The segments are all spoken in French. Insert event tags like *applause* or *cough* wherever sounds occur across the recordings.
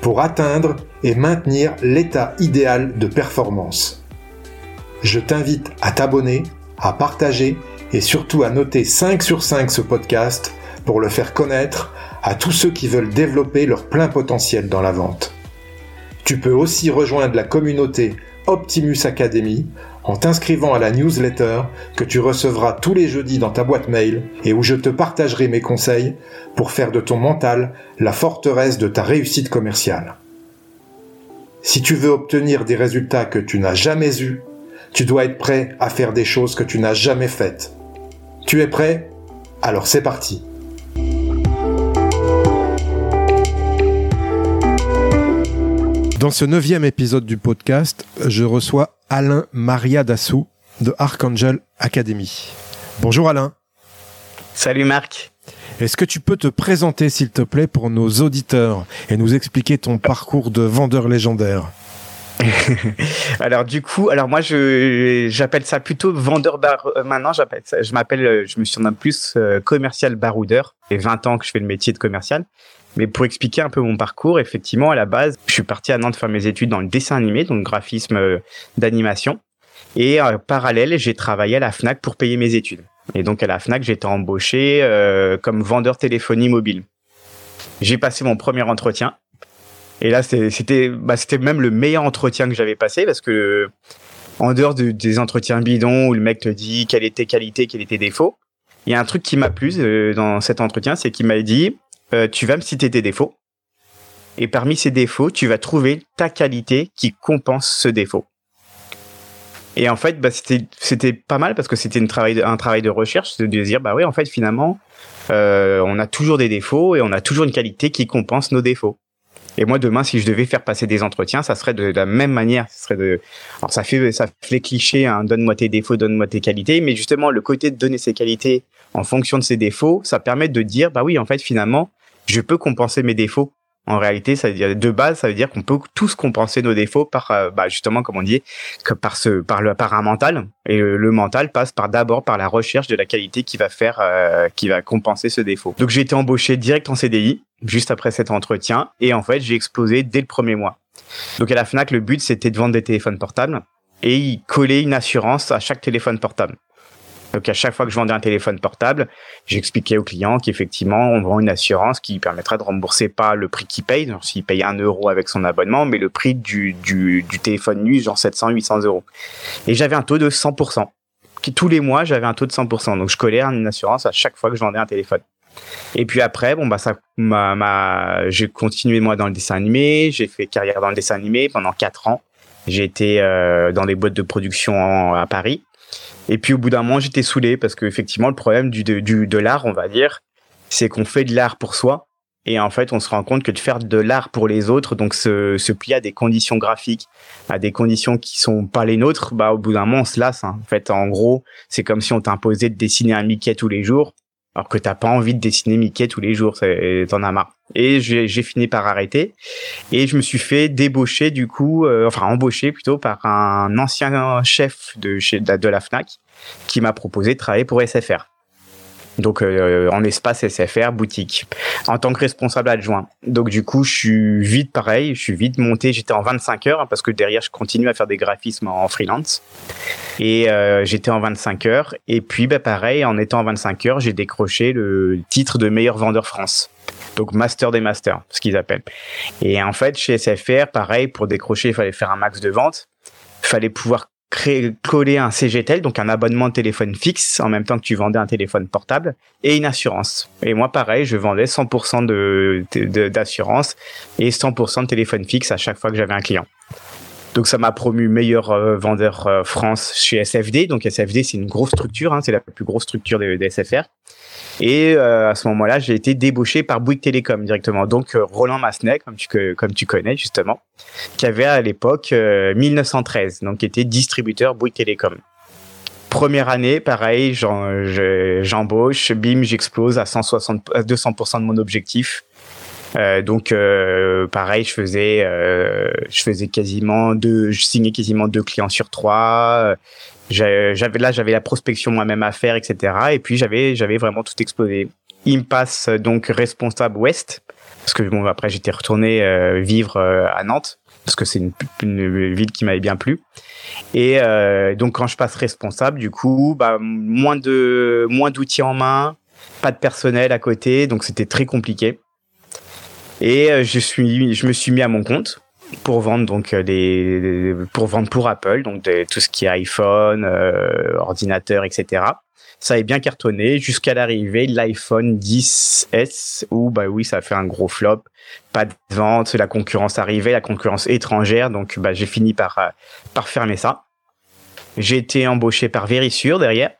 pour atteindre et maintenir l'état idéal de performance. Je t'invite à t'abonner, à partager et surtout à noter 5 sur 5 ce podcast pour le faire connaître à tous ceux qui veulent développer leur plein potentiel dans la vente. Tu peux aussi rejoindre la communauté Optimus Academy en t'inscrivant à la newsletter que tu recevras tous les jeudis dans ta boîte mail et où je te partagerai mes conseils pour faire de ton mental la forteresse de ta réussite commerciale. Si tu veux obtenir des résultats que tu n'as jamais eus, tu dois être prêt à faire des choses que tu n'as jamais faites. Tu es prêt? Alors c'est parti. Dans ce neuvième épisode du podcast, je reçois Alain Maria Dassou de Archangel Academy. Bonjour Alain. Salut Marc. Est-ce que tu peux te présenter s'il te plaît pour nos auditeurs et nous expliquer ton parcours de vendeur légendaire? *laughs* Alors du coup, alors moi je j'appelle ça plutôt vendeur bar. Euh, maintenant, j'appelle ça, je m'appelle, euh, je me surnomme plus euh, commercial baroudeur. Et 20 ans que je fais le métier de commercial. Mais pour expliquer un peu mon parcours, effectivement, à la base, je suis parti à Nantes faire mes études dans le dessin animé, donc graphisme d'animation. Et en parallèle, j'ai travaillé à la Fnac pour payer mes études. Et donc à la Fnac, j'étais embauché euh, comme vendeur téléphonie mobile. J'ai passé mon premier entretien. Et là, c'était bah, c'était même le meilleur entretien que j'avais passé parce que en dehors des entretiens bidons où le mec te dit quelle était qualité, quel était défaut, il y a un truc qui m'a plu euh, dans cet entretien, c'est qu'il m'a dit euh, tu vas me citer tes défauts et parmi ces défauts, tu vas trouver ta qualité qui compense ce défaut. Et en fait, bah, c'était pas mal parce que c'était un travail de, de recherche de dire bah oui, en fait finalement, euh, on a toujours des défauts et on a toujours une qualité qui compense nos défauts. Et moi demain, si je devais faire passer des entretiens, ça serait de, la même manière. Ce serait de, alors ça fait ça fait cliché, hein, donne-moi tes défauts, donne-moi tes qualités, mais justement le côté de donner ses qualités en fonction de ses défauts, ça permet de dire bah oui, en fait finalement, je peux compenser mes défauts en réalité, ça veut dire de base, ça veut dire qu'on peut tous compenser nos défauts par, euh, bah, justement, comme on dit, par ce, par le, par un mental. Et le, mental passe par d'abord par la recherche de la qualité qui va faire, euh, qui va compenser ce défaut. Donc j'ai été embauché direct en CDI juste après cet entretien, et en fait j'ai explosé dès le premier mois. Donc à la Fnac, le but c'était de vendre des téléphones portables et y coller une assurance à chaque téléphone portable. Donc à chaque fois que je vendais un téléphone portable, j'expliquais au client qu'effectivement on vend une assurance qui permettra de rembourser pas le prix qu'il paye, donc s'il paye un euro avec son abonnement, mais le prix du, du, du téléphone nu, genre 700, 800 euros. Et j'avais un taux de 100%. Tous les mois, j'avais un taux de 100%. Donc je collais une assurance à chaque fois que je vendais un téléphone. Et puis après, bon bah ça, ma, ma j'ai continué moi dans le dessin animé, j'ai fait carrière dans le dessin animé pendant quatre ans. J'ai été euh, dans des boîtes de production à Paris. Et puis au bout d'un moment, j'étais saoulé parce que effectivement, le problème du, du de l'art, on va dire, c'est qu'on fait de l'art pour soi. Et en fait, on se rend compte que de faire de l'art pour les autres, donc se, se plier à des conditions graphiques, à des conditions qui sont pas les nôtres, bah au bout d'un moment, on se lasse. Hein. En fait, en gros, c'est comme si on t'imposait de dessiner un Mickey tous les jours, alors que t'as pas envie de dessiner Mickey tous les jours, t'en as marre. Et j'ai fini par arrêter et je me suis fait débaucher du coup, euh, enfin embaucher plutôt par un ancien chef de chez de la Fnac qui m'a proposé de travailler pour SFR. Donc euh, en espace SFR boutique en tant que responsable adjoint. Donc du coup, je suis vite pareil, je suis vite monté, j'étais en 25 heures hein, parce que derrière je continue à faire des graphismes en freelance. Et euh, j'étais en 25 heures et puis bah, pareil, en étant en 25 heures, j'ai décroché le titre de meilleur vendeur France. Donc master des masters, ce qu'ils appellent. Et en fait, chez SFR, pareil, pour décrocher, il fallait faire un max de ventes. Fallait pouvoir créer, coller un CGTEL, donc un abonnement de téléphone fixe, en même temps que tu vendais un téléphone portable, et une assurance. Et moi, pareil, je vendais 100% de, d'assurance et 100% de téléphone fixe à chaque fois que j'avais un client. Donc ça m'a promu meilleur euh, vendeur euh, France chez SFD. Donc SFD, c'est une grosse structure, hein, c'est la plus grosse structure des, SFR. Et euh, à ce moment-là, j'ai été débauché par Bouygues Télécom directement. Donc Roland Massenet, comme tu, connais justement, qui avait à l'époque 1913, donc était distributeur Bouygues Télécom. Première année, pareil, j'embauche, bim, j'explose à 160, à 200% de mon objectif. Euh, donc euh, pareil, je faisais, euh, je faisais quasiment deux, je signais quasiment deux clients sur trois. J'avais là, j'avais la prospection moi-même à faire, etc. Et puis j'avais, j'avais vraiment tout explosé. Il me passe donc responsable Ouest, parce que bon après j'étais retourné vivre à Nantes parce que c'est une, une, ville qui m'avait bien plu. Et donc quand je passe responsable, du coup, bah, moins de moins d'outils en main, pas de personnel à côté, donc c'était très compliqué. Et euh, je suis, je me suis mis à mon compte pour vendre donc des, euh, pour vendre pour Apple donc tout ce qui est iPhone, euh, ordinateur, etc. Ça avait bien cartonné jusqu'à l'arrivée de l'iPhone 10s où bah oui ça a fait un gros flop, pas de vente, la concurrence arrivait, la concurrence étrangère donc bah j'ai fini par par fermer ça. J'ai été embauché par Verisure derrière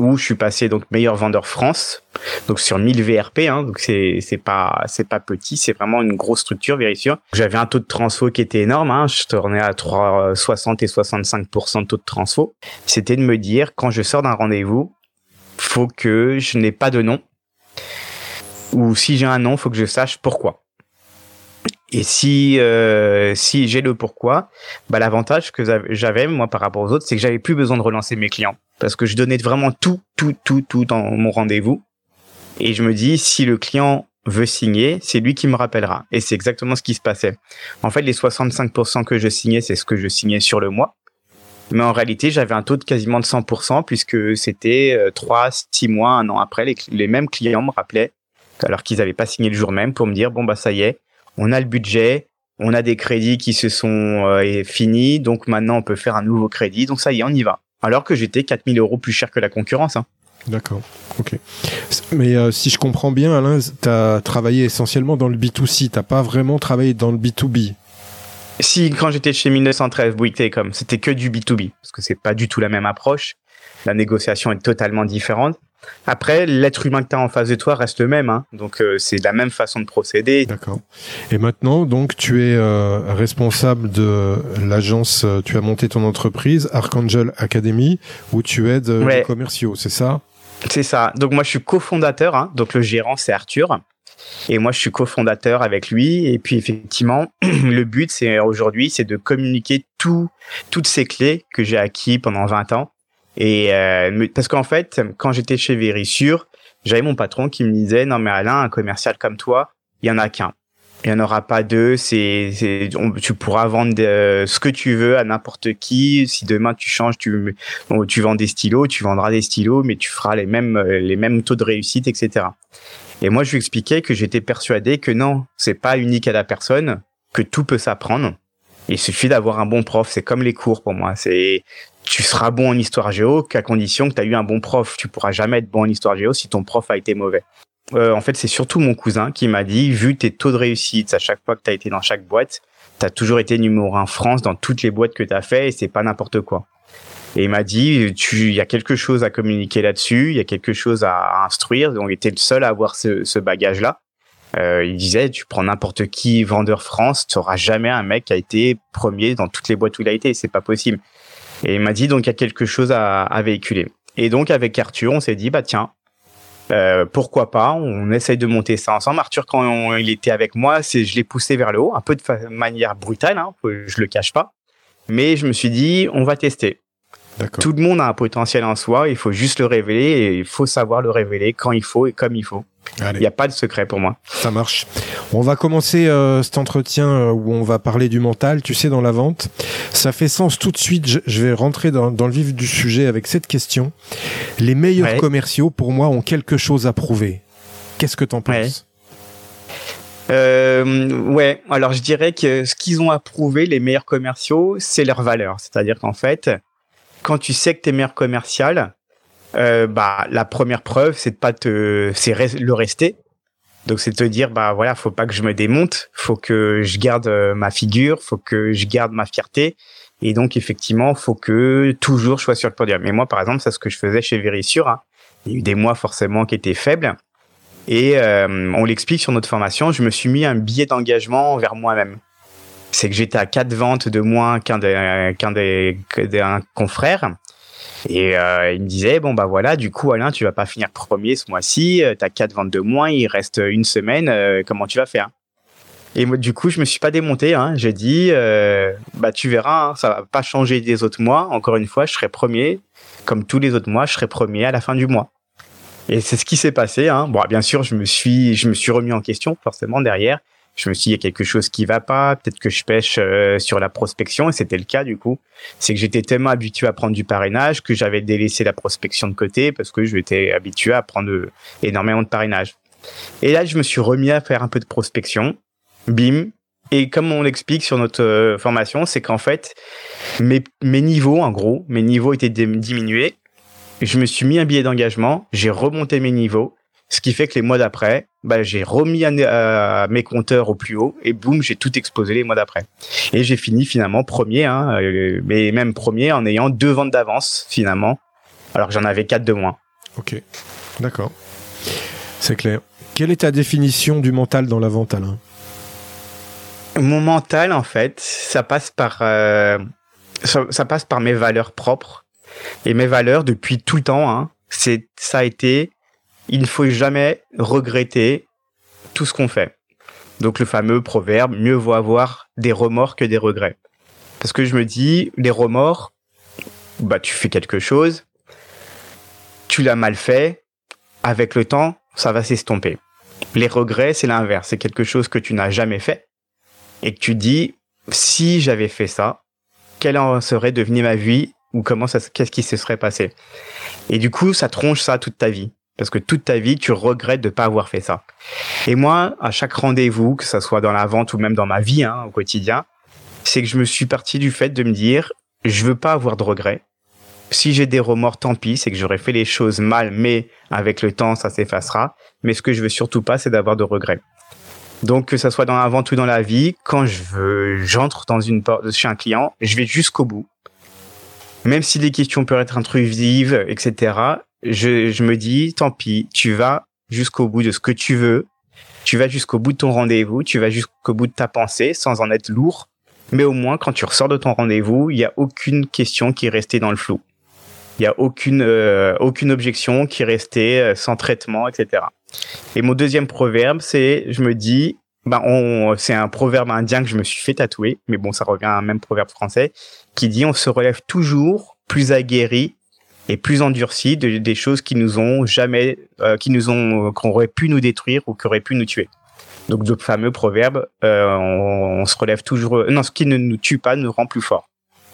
où je suis passé donc meilleur vendeur France, donc sur 1000 VRP, hein, donc c'est c'est pas c'est pas petit, c'est vraiment une grosse structure, Verisure. J'avais un taux de transfo qui était énorme, hein, je tournais à 3, 60 et 65% de taux de transfo. C'était de me dire quand je sors d'un rendez-vous, faut que je n'ai pas de nom, ou si j'ai un nom, faut que je sache pourquoi. Et si euh, si j'ai le pourquoi, bah l'avantage que j'avais moi par rapport aux autres, c'est que j'avais plus besoin de relancer mes clients parce que je donnais vraiment tout tout tout tout dans mon rendez-vous. Et je me dis si le client veut signer, c'est lui qui me rappellera. Et c'est exactement ce qui se passait. En fait, les 65% que je signais, c'est ce que je signais sur le mois. Mais en réalité, j'avais un taux de quasiment de 100% puisque c'était 3, euh, 6 mois, un an après, les, mêmes clients me rappelaient alors qu'ils n'avaient pas signé le jour même pour me dire bon bah ça y est, on a le budget, on a des crédits qui se sont euh, finis, donc maintenant on peut faire un nouveau crédit, donc ça y est, on y va. Alors que j'étais 4000 euros plus cher que la concurrence. Hein. D'accord, ok. Mais euh, si je comprends bien, Alain, tu as travaillé essentiellement dans le B2C, tu pas vraiment travaillé dans le B2B. Si, quand j'étais chez 1913 Bouygues Télécom, c'était que du B2B, parce que c'est pas du tout la même approche. La négociation est totalement différente. Après, l'être humain que tu as en face de toi reste le même, hein. donc euh, c'est la même façon de procéder. D'accord. Et maintenant, donc, tu es euh, responsable de l'agence, euh, tu as monté ton entreprise, Archangel Academy, où tu aides les commerciaux, c'est ça? C'est ça. Donc moi, je suis cofondateur, hein. donc le gérant, c'est Arthur. Et moi, je suis cofondateur avec lui. Et puis, effectivement, *clears throat* le but, c'est aujourd'hui, c'est de communiquer tout, toutes ces clés que j'ai acquis pendant 20 ans et euh, parce qu'en fait, quand j'étais chez Vérissure, j'avais mon patron qui me disait non mais Alain, un commercial comme toi, il y en a qu'un. Il y en aura pas deux. C'est, tu pourras vendre ce que tu veux à n'importe qui. Si demain tu changes, tu, tu vends des stylos, tu vendras des stylos, mais tu feras les mêmes, les mêmes taux de réussite, etc. Et moi, je lui expliquais que j'étais persuadé que non, c'est pas unique à la personne, que tout peut s'apprendre. Il suffit d'avoir un bon prof. C'est comme les cours pour moi. C'est tu seras bon en histoire géo qu'à condition que tu as eu un bon prof. Tu pourras jamais être bon en histoire géo si ton prof a été mauvais. Euh, en fait, c'est surtout mon cousin qui m'a dit, vu tes taux de réussite à chaque fois que tu as été dans chaque boîte, tu as toujours été numéro un France dans toutes les boîtes que tu as fait et c'est pas n'importe quoi. Et il m'a dit, il y a quelque chose à communiquer là-dessus, il y a quelque chose à, instruire. Donc, il était le seul à avoir ce, ce bagage-là. Euh, il disait, tu prends n'importe qui vendeur France, tu auras jamais un mec qui a été premier dans toutes les boîtes où il a été. C'est pas possible. Et il m'a dit donc il y a quelque chose à, à véhiculer. Et donc avec Arthur, on s'est dit bah tiens, euh, pourquoi pas? On essaye de monter ça ensemble. Arthur, quand il était avec moi, c'est je l'ai poussé vers le haut, un peu de manière brutale, hein, je le cache pas. Mais je me suis dit, on va tester. Tout le monde a un potentiel en soi, il faut juste le révéler et il faut savoir le révéler quand il faut et comme il faut. Il n'y a pas de secret pour moi. Ça marche. On va commencer euh, cet entretien euh, où on va parler du mental, tu sais, dans la vente. Ça fait sens tout de suite. Je, vais rentrer dans, le vif du sujet avec cette question. Les meilleurs commerciaux, pour moi, ont quelque chose à prouver. Qu'est-ce que tu en penses? Euh, ouais, alors je dirais que ce qu'ils ont à prouver, les meilleurs commerciaux, c'est leur valeur. C'est-à-dire qu'en fait, quand tu sais que tu es meilleur commercial, euh, bah la première preuve, c'est de pas te, c'est le rester. Donc c'est te dire bah voilà, faut pas que je me démonte, faut que je garde euh, ma figure, faut que je garde ma fierté. Et donc effectivement, faut que toujours je sois sur le podium. Mais moi par exemple, c'est ce que je faisais chez Vérissure. Hein. Il y a eu des mois forcément qui étaient faibles. Et euh, on l'explique sur notre formation, je me suis mis un billet d'engagement envers moi-même. C'est que j'étais à quatre ventes de moins qu'un des, qu'un des, confrère. Et euh, il me disait bon bah voilà, du coup Alain, tu vas pas finir premier ce mois-ci, euh, t'as quatre ventes de moins, il reste une semaine, euh, comment tu vas faire? Et moi, du coup, je me suis pas démonté. Hein. J'ai dit bah tu verras, hein, ça va pas changer des autres mois. Encore une fois, je serai premier, comme tous les autres mois, je serai premier à la fin du mois. Et c'est ce qui s'est passé. Hein. Bon, bien sûr, je me suis remis en question forcément derrière je me suis dit, il y a quelque chose qui va pas, peut-être que je pêche euh, sur la prospection, et c'était le cas du coup. C'est que j'étais tellement habitué à prendre du parrainage que j'avais délaissé la prospection de côté parce que j'étais habitué à prendre euh, énormément de parrainage. Et là, je me suis remis à faire un peu de prospection. Bim. Et comme on l'explique sur notre euh, formation, c'est qu'en fait, mes, mes niveaux, en gros, mes niveaux étaient diminués. Je me suis mis un billet d'engagement, j'ai remonté mes niveaux, ce qui fait que les mois d'après, bah, j'ai remis à, mes compteurs au plus haut et boum, j'ai tout explosé les mois d'après. Et j'ai fini finalement premier, hein, euh, mais même premier en ayant deux ventes d'avance finalement, alors que j'en avais quatre de moins. Ok, d'accord. C'est clair. Quelle est ta définition du mental dans la vente, Alain? Mon mental, en fait, ça passe par, euh, ça, passe par mes valeurs propres. Et mes valeurs, depuis tout le temps, hein, c'est, ça a été il ne faut jamais regretter tout ce qu'on fait. Donc le fameux proverbe, mieux vaut avoir des remords que des regrets. Parce que je me dis, les remords, bah tu fais quelque chose, tu l'as mal fait, avec le temps, ça va s'estomper. Les regrets, c'est l'inverse, c'est quelque chose que tu n'as jamais fait et que tu dis, si j'avais fait ça, quelle en serait devenue ma vie ou comment ça, qu'est-ce qui se serait passé? Et du coup, ça tronche ça toute ta vie. Parce que toute ta vie, tu regrettes de pas avoir fait ça. Et moi, à chaque rendez-vous, que ce soit dans la vente ou même dans ma vie hein, au quotidien, c'est que je me suis parti du fait de me dire, je veux pas avoir de regrets. Si j'ai des remords, tant pis, c'est que j'aurais fait les choses mal, mais avec le temps, ça s'effacera. Mais ce que je veux surtout pas, c'est d'avoir de regrets. Donc, que ce soit dans la vente ou dans la vie, quand je veux, j'entre dans une porte chez un client, je vais jusqu'au bout. Même si les questions peuvent être intrusives, etc., je, me dis, tant pis, tu vas jusqu'au bout de ce que tu veux, tu vas jusqu'au bout de ton rendez-vous, tu vas jusqu'au bout de ta pensée sans en être lourd. Mais au moins, quand tu ressors de ton rendez-vous, il n'y a aucune question qui est restée dans le flou. Il n'y a aucune, euh, aucune objection qui est restée euh, sans traitement, etc. Et mon deuxième proverbe, c'est, je me dis, ben on, c'est un proverbe indien que je me suis fait tatouer, mais bon, ça revient à un même proverbe français, qui dit on se relève toujours plus aguerri et plus endurci de, des choses qui nous ont jamais, euh, qui nous ont, qu'on aurait pu nous détruire ou qui auraient pu nous tuer. Donc, le fameux proverbe, euh, on, se relève toujours. Non, ce qui ne nous tue pas nous rend plus fort.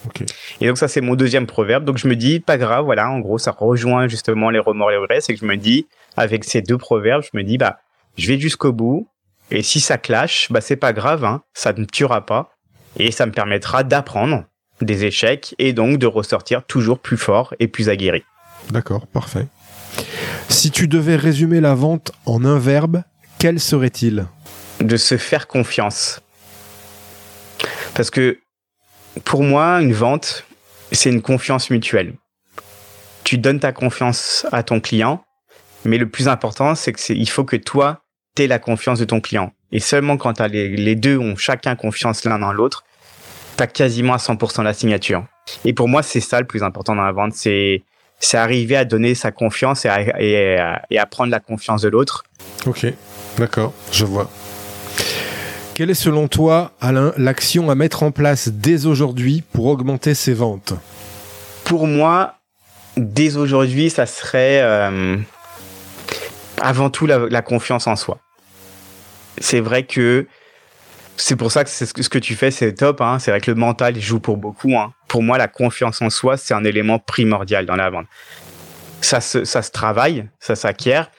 Okay. Et donc ça c'est mon deuxième proverbe. Donc je me dis pas grave, voilà, en gros ça rejoint justement les remords et les regrets, c'est que je me dis avec ces deux proverbes, je me dis bah je vais jusqu'au bout et si ça clash, bah c'est pas grave, hein, ça ne tuera pas et ça me permettra d'apprendre des échecs et donc de ressortir toujours plus fort et plus aguerri. D'accord, parfait. Si tu devais résumer la vente en un verbe, quel serait-il? De se faire confiance. Parce que pour moi, une vente, c'est une confiance mutuelle. Tu donnes ta confiance à ton client, mais le plus important, c'est qu'il faut que toi, tu aies la confiance de ton client. Et seulement quand les, les deux ont chacun confiance l'un dans l'autre, quasiment à 100% la signature. Et pour moi, c'est ça le plus important dans la vente, c'est c'est arriver à donner sa confiance et à, et, à, prendre la confiance de l'autre. Ok, d'accord, je vois. Quelle est selon toi, Alain, l'action à mettre en place dès aujourd'hui pour augmenter ses ventes? Pour moi, dès aujourd'hui, ça serait euh, avant tout la, la, confiance en soi. C'est vrai que c'est pour ça que ce que tu fais, c'est top. Hein. C'est vrai que le mental joue pour beaucoup. Hein. Pour moi, la confiance en soi, c'est un élément primordial dans la vente. Ça se, ça se travaille, ça s'acquiert.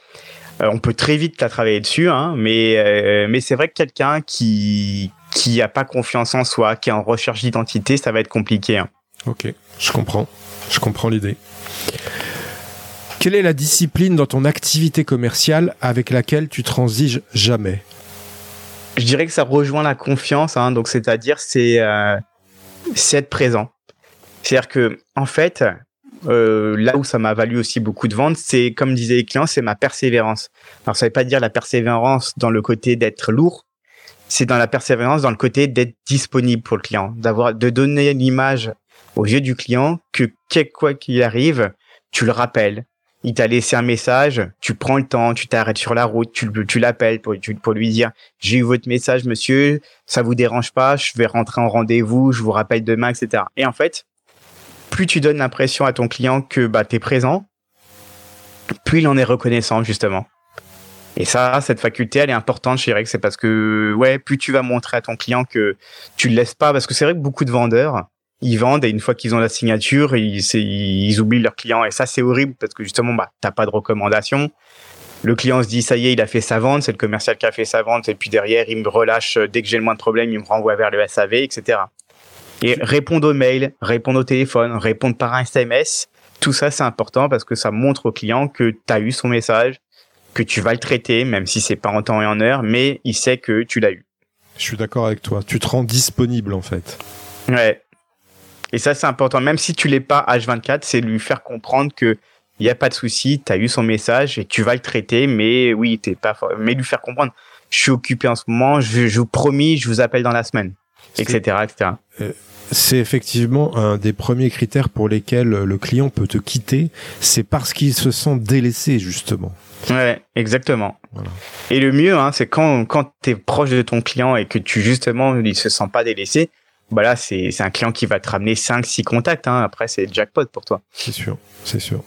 Euh, on peut très vite la travailler dessus, hein, mais, euh, mais c'est vrai que quelqu'un qui qui a pas confiance en soi, qui est en recherche d'identité, ça va être compliqué. Ok, je comprends. Je comprends l'idée. Quelle est la discipline dans ton activité commerciale avec laquelle tu transiges jamais? Je dirais que ça rejoint la confiance, hein, donc c'est-à-dire c'est euh, être présent. C'est-à-dire que en fait, euh, là où ça m'a valu aussi beaucoup de ventes, c'est comme disaient les clients, c'est ma persévérance. Alors ça veut pas dire la persévérance dans le côté d'être lourd, c'est dans la persévérance dans le côté d'être disponible pour le client, d'avoir de donner l'image aux yeux du client que quoi qu'il arrive, tu le rappelles. Il t'a laissé un message, tu prends le temps, tu t'arrêtes sur la route, tu, l'appelles pour, lui dire j'ai eu votre message monsieur, ça vous dérange pas, je vais rentrer en rendez-vous, je vous rappelle demain, etc. Et en fait, plus tu donnes l'impression à ton client que bah, tu es présent, plus il en est reconnaissant justement. Et ça, cette faculté, elle est importante chez Rex, c'est parce que ouais, plus tu vas montrer à ton client que tu le laisses pas, parce que c'est vrai que beaucoup de vendeurs, ils vendent et une fois qu'ils ont la signature, ils, ils oublient leur client. Et ça, c'est horrible parce que justement, bah, t'as pas de recommandation. Le client se dit, ça y est, il a fait sa vente, c'est le commercial qui a fait sa vente, et puis derrière, il me relâche dès que j'ai le moins de problème, il me renvoie vers le SAV, etc. Et répondre aux mails, répondre au téléphone, répondre par un SMS, tout ça, c'est important parce que ça montre au client que tu as eu son message, que tu vas le traiter, même si c'est pas en temps et en heure, mais il sait que tu l'as eu. Je suis d'accord avec toi. Tu te rends disponible, en fait. Ouais. Et ça, c'est important. Même si tu l'es pas H24, c'est lui faire comprendre que il y a pas de souci, tu as eu son message et tu vas le traiter, mais oui, t'es pas, mais lui faire comprendre. Je suis occupé en ce moment, je, je vous promis, je vous appelle dans la semaine, etc., etc. Euh, c'est effectivement un des premiers critères pour lesquels le client peut te quitter. C'est parce qu'il se sent délaissé, justement. Ouais, exactement. Et le mieux, hein, c'est quand, quand tu es proche de ton client et que tu, justement, il se sent pas délaissé, bah là, c'est un client qui va te ramener 5, 6 contacts. Hein. Après, c'est jackpot pour toi. C'est sûr, c'est sûr.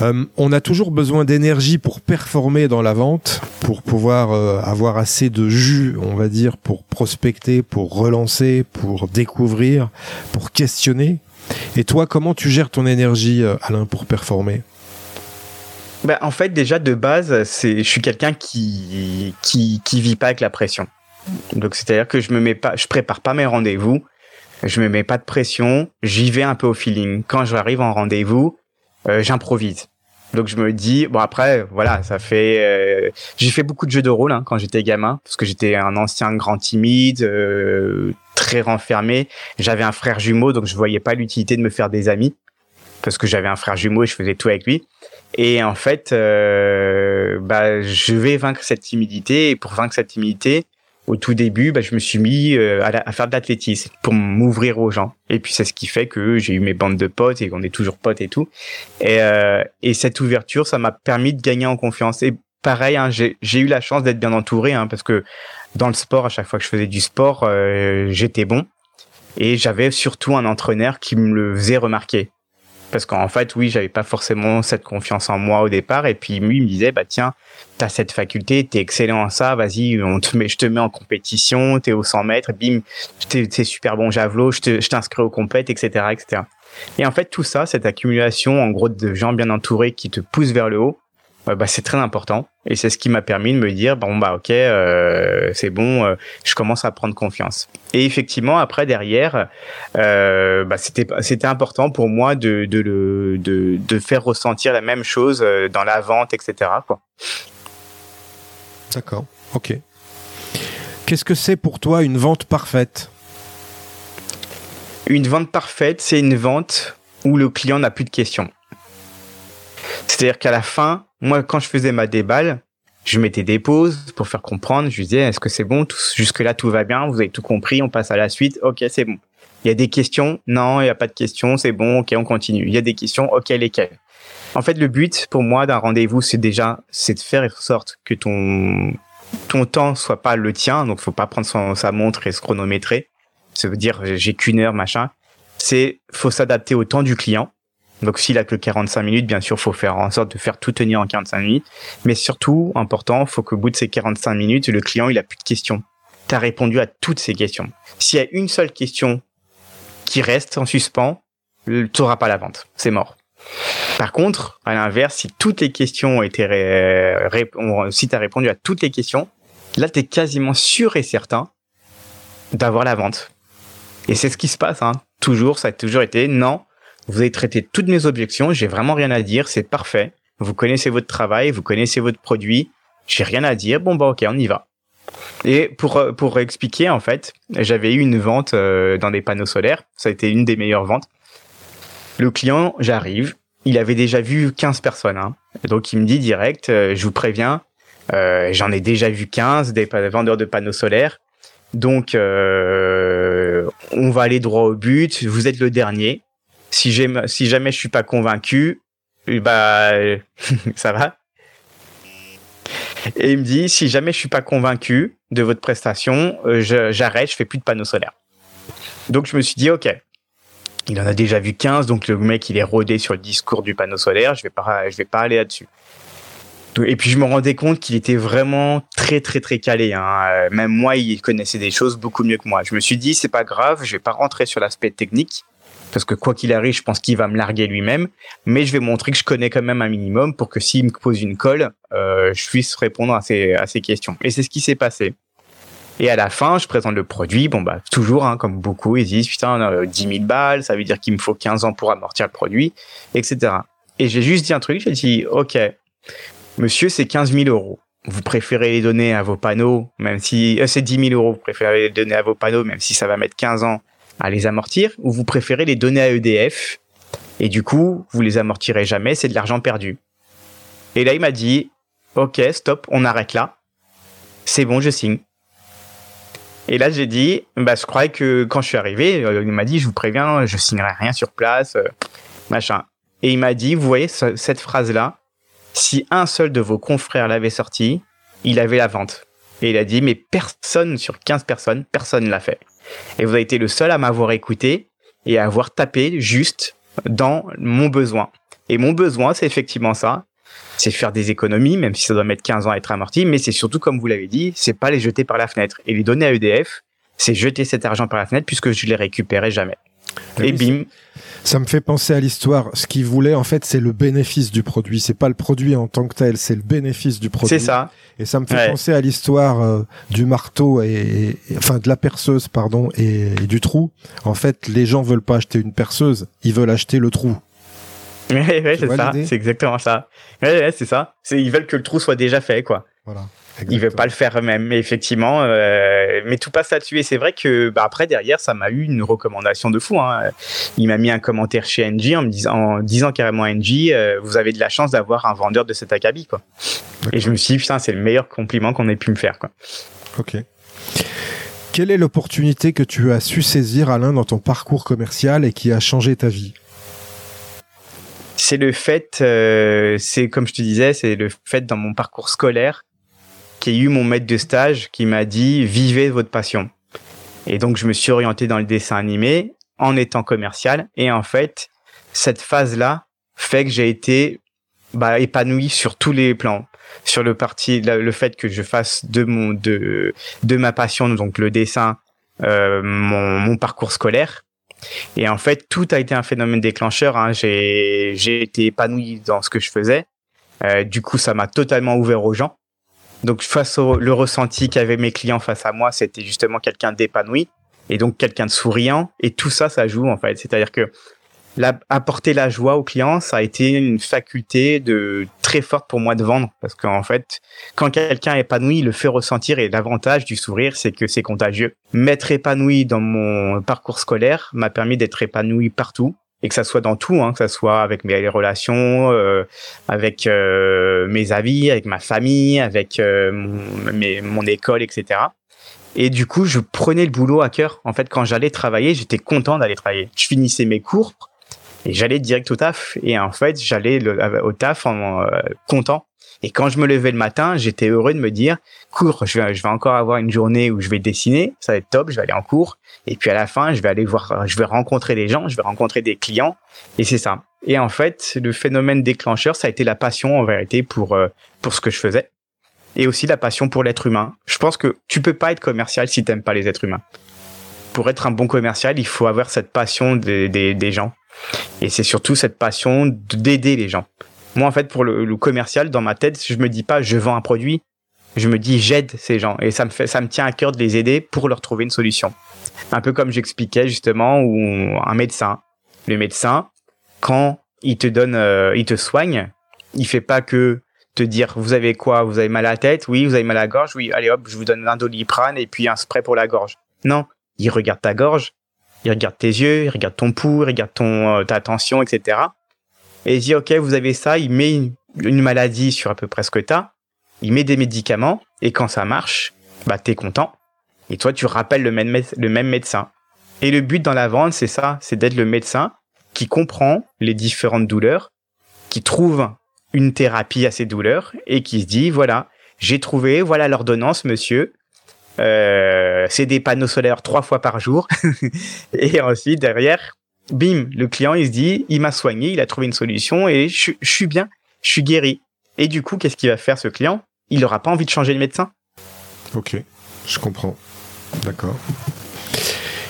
Euh, on a toujours besoin d'énergie pour performer dans la vente, pour pouvoir euh, avoir assez de jus, on va dire, pour prospecter, pour relancer, pour découvrir, pour questionner. Et toi, comment tu gères ton énergie, euh, Alain, pour performer? Ben, en fait, déjà de base, c'est, je suis quelqu'un qui, qui qui vit pas avec la pression. Donc c'est-à-dire que je me mets pas, je prépare pas mes rendez-vous, je me mets pas de pression, j'y vais un peu au feeling. Quand j'arrive en rendez-vous, j'improvise. Donc je me dis bon après voilà ça fait euh, j'ai fait beaucoup de jeux de rôle hein, quand j'étais gamin parce que j'étais un ancien grand timide euh, très renfermé j'avais un frère jumeau donc je voyais pas l'utilité de me faire des amis parce que j'avais un frère jumeau et je faisais tout avec lui et en fait euh, bah je vais vaincre cette timidité et pour vaincre cette timidité au tout début, bah, je me suis mis euh, à, faire de l'athlétisme pour m'ouvrir aux gens. Et puis c'est ce qui fait que j'ai eu mes bandes de potes et qu'on est toujours potes et tout. Et, euh, et cette ouverture, ça m'a permis de gagner en confiance. Et pareil, hein, j'ai eu la chance d'être bien entouré hein, parce que dans le sport, à chaque fois que je faisais du sport, euh, j'étais bon. Et j'avais surtout un entraîneur qui me le faisait remarquer parce qu'en fait, oui, j'avais pas forcément cette confiance en moi au départ. Et puis lui, il me disait, bah tiens, t'as cette faculté, t'es excellent en ça, vas-y, on te met, je te mets en compétition, t'es au 100 mètres, bim, t'es super bon javelot, je t'inscris au compète, etc., etc. Et en fait, tout ça, cette accumulation, en gros, de gens bien entourés qui te poussent vers le haut, bah, c'est très important. Et c'est ce qui m'a permis de me dire bon bah ok euh, c'est bon euh, je commence à prendre confiance. Et effectivement après derrière euh, bah, c'était c'était important pour moi de de, de de de faire ressentir la même chose euh, dans la vente etc quoi. D'accord. Ok. Qu'est-ce que c'est pour toi une vente parfaite? Une vente parfaite c'est une vente où le client n'a plus de questions. C'est-à-dire qu'à la fin moi, quand je faisais ma déballe, je mettais des pauses pour faire comprendre. Je disais, est-ce que c'est bon? Jusque-là, tout va bien. Vous avez tout compris. On passe à la suite. Ok, c'est bon. Il y a des questions? Non, il n'y a pas de questions. C'est bon. Ok, on continue. Il y a des questions? Ok, lesquelles? En fait, le but pour moi d'un rendez-vous, c'est déjà, c'est de faire en sorte que ton ton temps soit pas le tien. Donc, faut pas prendre sa montre et se chronométrer. Ça veut dire, j'ai qu'une heure, machin. C'est, faut s'adapter au temps du client. Donc s'il a que 45 minutes, bien sûr, faut faire en sorte de faire tout tenir en 45 minutes. Mais surtout, important, faut qu'au bout de ces 45 minutes, le client, il a plus de questions. Tu as répondu à toutes ces questions. S'il y a une seule question qui reste en suspens, tu n'auras pas la vente. C'est mort. Par contre, à l'inverse, si toutes les questions ont été si tu as répondu à toutes les questions, là, tu es quasiment sûr et certain d'avoir la vente. Et c'est ce qui se passe. Hein. Toujours, ça a toujours été non, Vous avez traité toutes mes objections. J'ai vraiment rien à dire. C'est parfait. Vous connaissez votre travail, vous connaissez votre produit. J'ai rien à dire. Bon bah ok, on y va. Et pour euh, pour expliquer en fait, j'avais eu une vente euh, dans des panneaux solaires. Ça a été une des meilleures ventes. Le client, j'arrive, il avait déjà vu 15 personnes. Hein. Donc il me dit direct, euh, je vous préviens, j'en ai déjà vu 15 des vendeurs de panneaux solaires. Donc on va aller droit au but. Vous êtes le dernier. Si, jamais je suis pas convaincu, bah *laughs* ça va. Et il me dit, si jamais je suis pas convaincu de votre prestation, euh, j'arrête, je, fais plus de panneaux solaires. Donc je me suis dit, ok, il en a déjà vu 15, donc le mec il est rodé sur le discours du panneau solaire, je vais pas, je vais pas aller là-dessus. Et puis je me rendais compte qu'il était vraiment très très très calé. Hein. Euh, même moi, il connaissait des choses beaucoup mieux que moi. Je me suis dit, c'est pas grave, je vais pas rentrer sur l'aspect technique parce que quoi qu'il arrive, je pense qu'il va me larguer lui-même, mais je vais montrer que je connais quand même un minimum pour que s'il me pose une colle, euh, je puisse répondre à ces, à ces questions. Et c'est ce qui s'est passé. Et à la fin, je présente le produit. Bon, bah, toujours, hein, comme beaucoup, ils disent, putain, euh, 10 000 balles, ça veut dire qu'il me faut 15 ans pour amortir le produit, etc. Et j'ai juste dit un truc, j'ai dit, OK, monsieur, c'est 15 000 euros. Vous préférez les donner à vos panneaux, même si, euh, c'est 10 000 euros, vous préférez les donner à vos panneaux, même si ça va mettre 15 ans à les amortir ou vous préférez les donner à EDF et du coup, vous les amortirez jamais, c'est de l'argent perdu. Et là, il m'a dit, OK, stop, on arrête là. C'est bon, je signe. Et là, j'ai dit, bah, je croyais que quand je suis arrivé, euh, il m'a dit, je vous préviens, je signerai rien sur place, euh, machin. Et il m'a dit, vous voyez cette phrase-là, si un seul de vos confrères l'avait sorti, il avait la vente. Et il a dit, mais personne sur 15 personnes, personne l'a fait. Et vous avez été le seul à m'avoir écouté et à avoir tapé juste dans mon besoin. Et mon besoin, c'est effectivement ça. C'est faire des économies, même si ça doit mettre 15 ans à être amorti, mais c'est surtout, comme vous l'avez dit, c'est pas les jeter par la fenêtre. Et les donner à EDF, c'est jeter cet argent par la fenêtre puisque je les récupérerai jamais. Et bim. Ça me fait penser à l'histoire. Ce qu'il voulait, en fait, c'est le bénéfice du produit. C'est pas le produit en tant que tel, c'est le bénéfice du produit. C'est ça. Et ça me fait penser à l'histoire euh, du marteau et, enfin de la perceuse, pardon, et, du trou. En fait, les gens veulent pas acheter une perceuse, ils veulent acheter le trou. *laughs* Ouais, ouais, c'est ça. C'est exactement ça. Ouais, ouais c'est ça. Ils veulent que le trou soit déjà fait, quoi. Voilà. Il veut pas le faire eux-mêmes, mais effectivement. Euh, mais tout passe là-dessus. Et c'est vrai que bah, après derrière, ça m'a eu une recommandation de fou. Hein. Il m'a mis un commentaire chez NG en me disant, en disant carrément NG, euh, vous avez de la chance d'avoir un vendeur de cet acabit, quoi. Et je me suis dit, putain, c'est le meilleur compliment qu'on ait pu me faire, quoi. Ok. Quelle est l'opportunité que tu as su saisir, Alain, dans ton parcours commercial et qui a changé ta vie? C'est le fait, euh, c'est comme je te disais, c'est le fait dans mon parcours scolaire qu'il y a eu mon maître de stage qui m'a dit vivez votre passion. Et donc je me suis orienté dans le dessin animé en étant commercial et en fait cette phase là fait que j'ai été bah, épanoui sur tous les plans sur le parti le fait que je fasse de mon de de ma passion donc le dessin euh, mon, mon parcours scolaire et en fait, tout a été un phénomène déclencheur. Hein. J'ai, j'ai été épanoui dans ce que je faisais. Euh, du coup, ça m'a totalement ouvert aux gens. Donc, face au le ressenti qu'avaient mes clients face à moi, c'était justement quelqu'un d'épanoui et donc quelqu'un de souriant. Et tout ça, ça joue en fait. C'est-à-dire que la, apporter la joie aux clients, ça a été une faculté de très forte pour moi de vendre parce qu'en fait, quand quelqu'un est épanoui, il le fait ressentir et l'avantage du sourire, c'est que c'est contagieux. M'être épanoui dans mon parcours scolaire m'a permis d'être épanoui partout et que ça soit dans tout, hein, que ça soit avec mes relations, euh, avec euh, mes avis, avec ma famille, avec euh, mon, mon école, etc. Et du coup, je prenais le boulot à cœur. En fait, quand j'allais travailler, j'étais content d'aller travailler. Je finissais mes cours, et j'allais direct au taf. Et en fait, j'allais au taf en euh, content. Et quand je me levais le matin, j'étais heureux de me dire, cours, je vais, encore avoir une journée où je vais dessiner, ça va être top, je vais aller en cours. Et puis à la fin, je vais aller voir, je vais rencontrer des gens, je vais rencontrer des clients. Et c'est ça. Et en fait, le phénomène déclencheur, ça a été la passion en vérité pour euh, pour ce que je faisais, et aussi la passion pour l'être humain. Je pense que tu peux pas être commercial si t'aimes pas les êtres humains. Pour être un bon commercial, il faut avoir cette passion des, des, des gens. Et c'est surtout cette passion d'aider les gens. Moi, en fait, pour le, commercial, dans ma tête, je me dis pas je vends un produit, je me dis j'aide ces gens et ça me ça me tient à cœur de les aider pour leur trouver une solution. Un peu comme j'expliquais justement, où un médecin, le médecin, quand il te donne, euh, il te soigne, il fait pas que te dire vous avez quoi? Vous avez mal à la tête? Oui, vous avez mal à la gorge? Oui, allez hop, je vous donne un doliprane et puis un spray pour la gorge. Non, il regarde ta gorge, il regarde tes yeux, il regarde ton pouls, il regarde ton euh, ta tension, etc. Et il dit ok, vous avez ça. Il met une, maladie sur à peu près ce que t'as. Il met des médicaments et quand ça marche, bah t'es content. Et toi, tu rappelles le même, le même médecin. Et le but dans la vente, c'est ça, c'est d'être le médecin qui comprend les différentes douleurs, qui trouve une thérapie à ces douleurs et qui se dit voilà, j'ai trouvé, voilà l'ordonnance, monsieur. Euh, c'est des panneaux solaires trois fois par jour. *laughs* et ensuite, derrière, bim, le client, il se dit, il m'a soigné, il a trouvé une solution et je, suis bien, je suis guéri. Et du coup, qu'est-ce qu'il va faire ce client? Il n'aura pas envie de changer de médecin. Ok, je comprends. D'accord.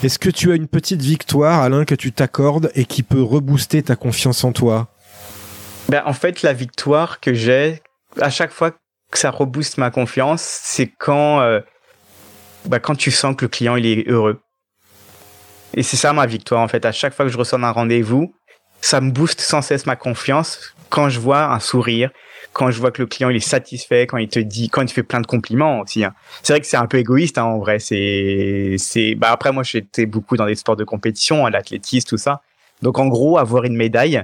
Est-ce que tu as une petite victoire, Alain, que tu t'accordes et qui peut rebooster ta confiance en toi? Ben, En fait, la victoire que j'ai, à chaque fois que ça rebooste ma confiance, c'est quand, euh, ben, quand tu sens que le client il est heureux. Et c'est ça ma victoire, en fait. À chaque fois que je reçois un rendez-vous, ça me booste sans cesse ma confiance quand je vois un sourire, quand je vois que le client il est satisfait, quand il te dit, quand il fait plein de compliments aussi. Hein. C'est vrai que c'est un peu égoïste hein, en vrai. C'est, c'est. Bah après moi j'étais beaucoup dans des sports de compétition, hein, l'athlétisme, tout ça. Donc en gros avoir une médaille,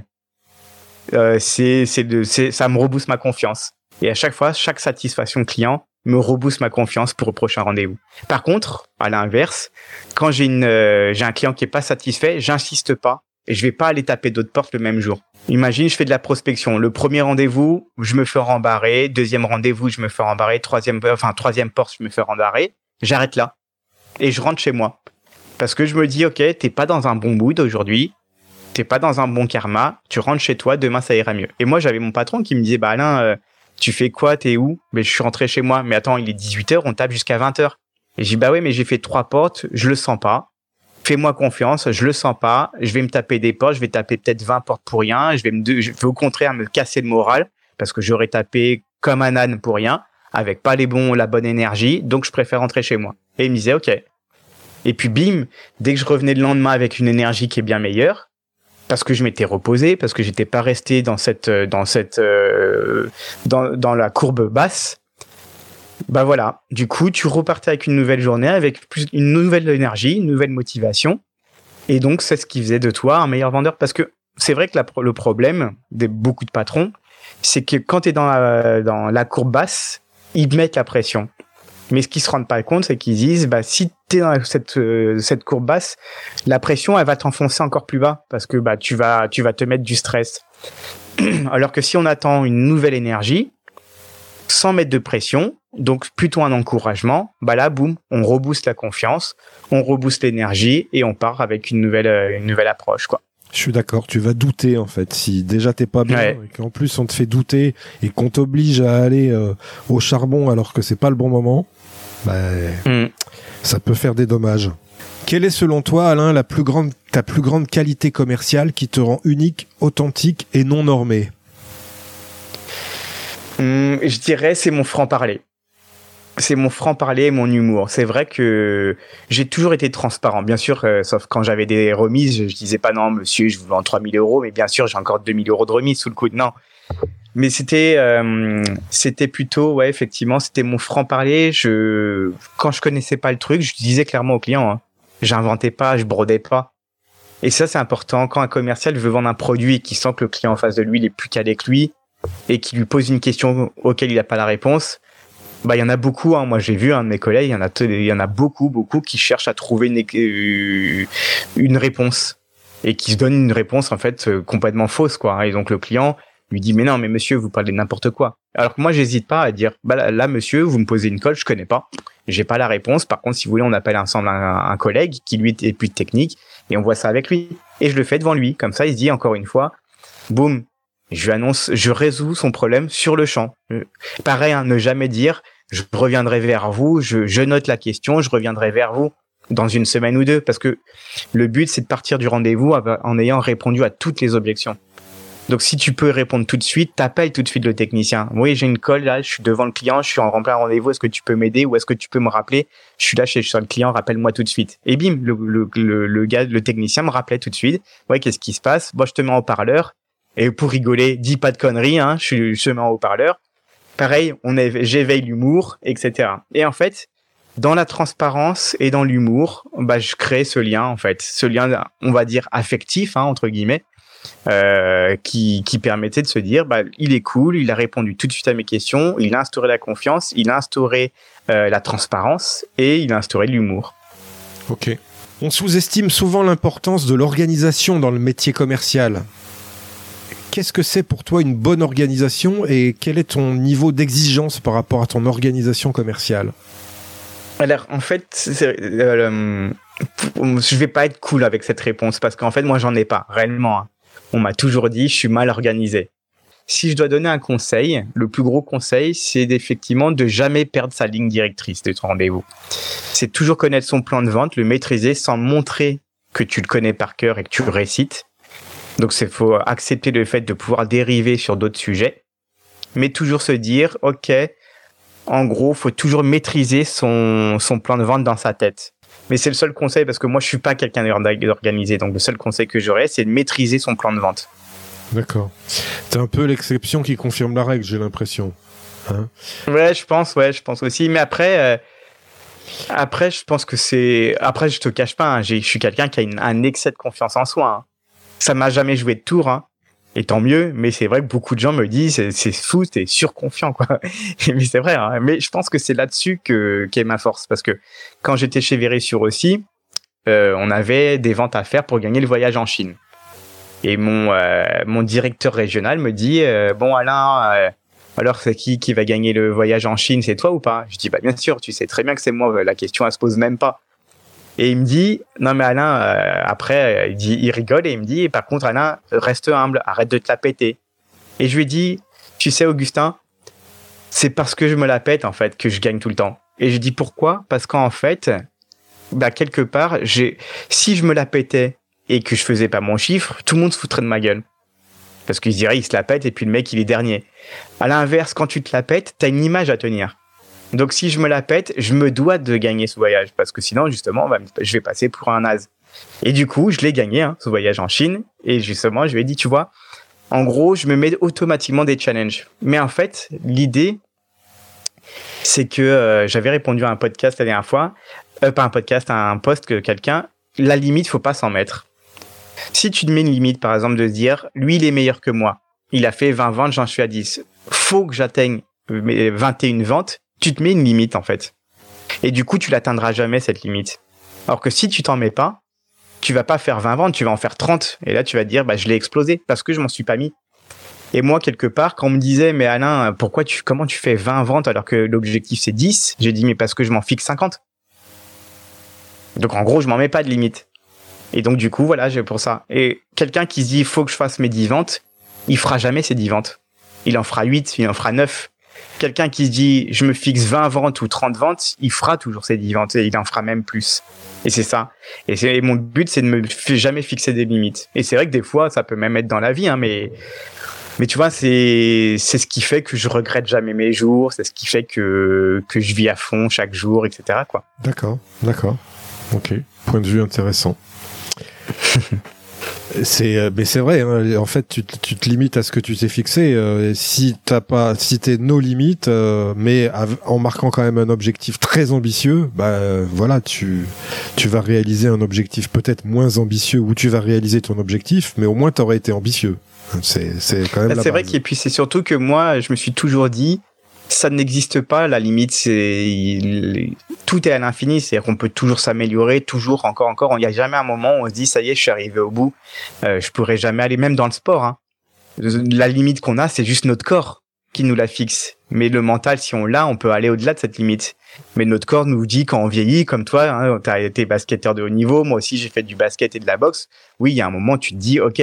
euh, c'est, c'est de, ça me rebooste ma confiance. Et à chaque fois, chaque satisfaction client me rebooste ma confiance pour le prochain rendez-vous. Par contre, à l'inverse, quand j'ai une, euh, j'ai un client qui est pas satisfait, j'insiste pas et je vais pas aller taper d'autres portes le même jour. Imagine, je fais de la prospection. Le premier rendez-vous, je me fais rembarrer. Deuxième rendez-vous, je me fais rembarrer. Troisième, enfin, troisième porte, je me fais rembarrer. J'arrête là. Et je rentre chez moi. Parce que je me dis, OK, t'es pas dans un bon mood aujourd'hui. T'es pas dans un bon karma. Tu rentres chez toi. Demain, ça ira mieux. Et moi, j'avais mon patron qui me disait, bah, Alain, euh, tu fais quoi? T'es où? Mais je suis rentré chez moi. Mais attends, il est 18 h on tape jusqu'à 20 h Et j'ai dit, bah oui, mais j'ai fait trois portes. Je le sens pas fais-moi confiance, je le sens pas, je vais me taper des portes, je vais taper peut-être 20 portes pour rien, je vais me, je vais au contraire me casser le moral parce que j'aurais tapé comme un âne pour rien, avec pas les bons, la bonne énergie, donc je préfère rentrer chez moi. Et il me disait, ok. Et puis bim, dès que je revenais le lendemain avec une énergie qui est bien meilleure, parce que je m'étais reposé, parce que j'étais pas resté dans cette, dans cette, euh, dans, dans la courbe basse, bah voilà, du coup, tu repartais avec une nouvelle journée, avec plus une nouvelle énergie, une nouvelle motivation. Et donc, c'est ce qui faisait de toi un meilleur vendeur. Parce que c'est vrai que le problème de beaucoup de patrons, c'est que quand tu es dans la, dans la courbe basse, ils mettent la pression. Mais ce qu'ils se rendent pas compte, c'est qu'ils disent, bah, si tu es dans cette, euh, cette courbe basse, la pression, elle va t'enfoncer encore plus bas parce que bah, tu, vas, tu vas te mettre du stress. *clears throat* Alors que si on attend une nouvelle énergie, sans mettre de pression, donc plutôt un encouragement, bah là, boum, on rebooste la confiance, on rebooste l'énergie et on part avec une nouvelle, euh, une nouvelle approche, quoi. Je suis d'accord, tu vas douter en fait. Si déjà t'es pas bien et qu'en plus on te fait douter et qu'on t'oblige à aller euh, au charbon alors que c'est pas le bon moment, bah, mm. ça peut faire des dommages. Quelle est selon toi, Alain, la plus grande, ta plus grande qualité commerciale qui te rend unique, authentique et non normée hum, Je dirais c'est mon franc-parler c'est mon franc-parler et mon humour. C'est vrai que j'ai toujours été transparent, bien sûr, euh, sauf quand j'avais des remises, je, disais pas non, monsieur, je vous vends 3000 euros, mais bien sûr, j'ai encore 2000 euros de remise sous le coude. Non. Mais c'était, euh, c'était plutôt, ouais, effectivement, c'était mon franc-parler. Je, quand je connaissais pas le truc, je disais clairement au client, hein, j'inventais pas, je brodais pas. Et ça, c'est important. Quand un commercial veut vendre un produit et qu'il sent que le client en face de lui, il est plus que lui, et qu'il lui pose une question auquel il n'a pas la réponse, bah, il y en a beaucoup. Hein. Moi, j'ai vu un de mes collègues, il y en a, il y en a beaucoup, beaucoup qui cherchent à trouver une, euh, une réponse et qui se donnent une réponse en fait euh, complètement fausse, quoi. Et donc le client lui dit mais non, mais monsieur, vous parlez n'importe quoi. Alors que moi, j'hésite pas à dire bah là, monsieur, vous me posez une colle, je connais pas, j'ai pas la réponse. Par contre, si vous voulez, on appelle ensemble un, collègue qui lui est plus technique et on voit ça avec lui. Et je le fais devant lui, comme ça, il se dit encore une fois, boum, je lui annonce, je résous son problème sur le champ. Pareil, hein, ne jamais dire, je reviendrai vers vous, je, je, note la question, je reviendrai vers vous dans une semaine ou deux, parce que le but, c'est de partir du rendez-vous en ayant répondu à toutes les objections. Donc si tu peux répondre tout de suite, t'appelles tout de suite le technicien. Oui, j'ai une colle là, je suis devant le client, je suis en plein rendez-vous, est-ce que tu peux m'aider ou est-ce que tu peux me rappeler? Je suis là chez le client, rappelle-moi tout de suite. Et bim, le, le, le, gars, le technicien me rappelait tout de suite. Ouais, qu'est-ce qui se passe? Bon, je te mets en haut-parleur. Et pour rigoler, dis pas de conneries, hein, je, je te mets en haut-parleur. Pareil, on j'éveille l'humour, etc. Et en fait, dans la transparence et dans l'humour, bah, je crée ce lien en fait, ce lien, on va dire affectif hein, entre guillemets, euh, qui, qui permettait de se dire, bah, il est cool, il a répondu tout de suite à mes questions, il a instauré la confiance, il a instauré euh, la transparence et il a instauré l'humour. Ok. On sous-estime souvent l'importance de l'organisation dans le métier commercial. Qu'est-ce que c'est pour toi une bonne organisation et quel est ton niveau d'exigence par rapport à ton organisation commerciale? Alors, en fait, euh, je vais pas être cool avec cette réponse parce qu'en fait, moi, j'en ai pas réellement. On m'a toujours dit, je suis mal organisé. Si je dois donner un conseil, le plus gros conseil, c'est effectivement de jamais perdre sa ligne directrice de ton rendez-vous. C'est toujours connaître son plan de vente, le maîtriser sans montrer que tu le connais par cœur et que tu le récites. Donc, c'est faut accepter le fait de pouvoir dériver sur d'autres sujets, mais toujours se dire, ok, en gros, faut toujours maîtriser son plan de vente dans sa tête. Mais c'est le seul conseil parce que moi, je suis pas quelqu'un d'organisé. Donc, le seul conseil que j'aurais, c'est de maîtriser son plan de vente. D'accord. C'est un peu l'exception qui confirme la règle, j'ai l'impression. Hein ouais, je pense, ouais, je pense aussi. Mais après, euh, après, je pense que c'est. Après, je te cache pas, hein, je suis quelqu'un qui a un excès de confiance en soi. Hein. Ça m'a jamais joué de tour. Et tant mieux. Mais c'est vrai que beaucoup de gens me disent c'est fou, t'es surconfiant quoi. *laughs* mais c'est vrai. Hein. Mais je pense que c'est là-dessus que qu'est ma force parce que quand j'étais chez Verisure aussi, euh, on avait des ventes à faire pour gagner le voyage en Chine. Et mon euh, mon directeur régional me dit euh, bon Alain. Euh, alors c'est qui qui va gagner le voyage en Chine? C'est toi ou pas? Je dis bah bien sûr, tu sais très bien que c'est moi. La question elle se pose même pas. Et il me dit, non mais Alain, euh, après, il, dit, il rigole et il me dit, par contre Alain, reste humble, arrête de te la péter. Et je lui dis, tu sais Augustin, c'est parce que je me la pète en fait que je gagne tout le temps. Et je dis pourquoi? Parce qu'en fait, bah quelque part, j'ai, si je me la pétais et que je faisais pas mon chiffre, tout le monde se foutrait de ma gueule. Parce qu'il se dirait, il se la pète et puis le mec, il est dernier. À l'inverse, quand tu te la pètes, t'as une image à tenir. Donc si je me la pète, je me dois de gagner ce voyage parce que sinon justement, je vais passer pour un naze. Et du coup, je l'ai gagné hein, ce voyage en Chine et justement, je lui ai dit, tu vois, en gros, je me mets automatiquement des challenges. Mais en fait, l'idée, c'est que euh, j'avais répondu à un podcast la dernière fois, euh, pas un podcast, un post que quelqu'un, la limite, faut pas s'en mettre. Si tu te mets une limite, par exemple, de dire, lui, il est meilleur que moi. Il a fait 20 ventes, j'en suis à 10. Faut que j'atteigne 21 ventes tu te mets une limite en fait. Et du coup, tu l'atteindras jamais cette limite. Alors que si tu t'en mets pas, tu vas pas faire 20 ventes, tu vas en faire 30. Et là, tu vas dire, bah, je l'ai explosé parce que je m'en suis pas mis. Et moi, quelque part, quand on me disait, mais Alain, pourquoi tu, comment tu fais 20 ventes alors que l'objectif c'est 10? J'ai dit, mais parce que je m'en fixe 50. Donc, en gros, je m'en mets pas de limite. Et donc, du coup, voilà, j'ai pour ça. Et quelqu'un qui se dit, il faut que je fasse mes 10 ventes, il fera jamais ses 10 ventes. Il en fera 8, il en fera 9 quelqu'un qui se dit je me fixe 20 ventes ou 30 ventes, il fera toujours ses 10 ventes et il en fera même plus. Et c'est ça. Et, mon but, c'est de me jamais fixer des limites. Et c'est vrai que des fois, ça peut même être dans la vie, hein, mais mais tu vois, c'est c'est ce qui fait que je regrette jamais mes jours, c'est ce qui fait que que je vis à fond chaque jour, etc. Quoi. D'accord, d'accord. Ok, point de vue intéressant. *laughs* C'est, euh, mais c'est vrai. Hein, en fait, tu, tu, te limites à ce que tu t'es fixé. Euh, si t'as pas, si t'es nos limites, euh, mais en marquant quand même un objectif très ambitieux, bah voilà, tu, tu vas réaliser un objectif peut-être moins ambitieux ou tu vas réaliser ton objectif, mais au moins t'aurais été ambitieux. C'est, c'est quand même. Bah, c'est vrai et puis c'est surtout que moi, je me suis toujours dit, ça n'existe pas. La limite, c'est tout est à l'infini. C'est-à-dire qu'on peut toujours s'améliorer, toujours, encore, encore. Il n'y a jamais un moment où on se dit ça y est, je suis arrivé au bout. Euh, je pourrais jamais aller, même dans le sport. Hein. La limite qu'on a, c'est juste notre corps qui nous la fixe. Mais le mental, si on l'a, on peut aller au-delà de cette limite. Mais notre corps nous dit quand on vieillit, comme toi, hein, tu as été basketteur de haut niveau, moi aussi j'ai fait du basket et de la boxe. Oui, il y a un moment, tu te dis, ok,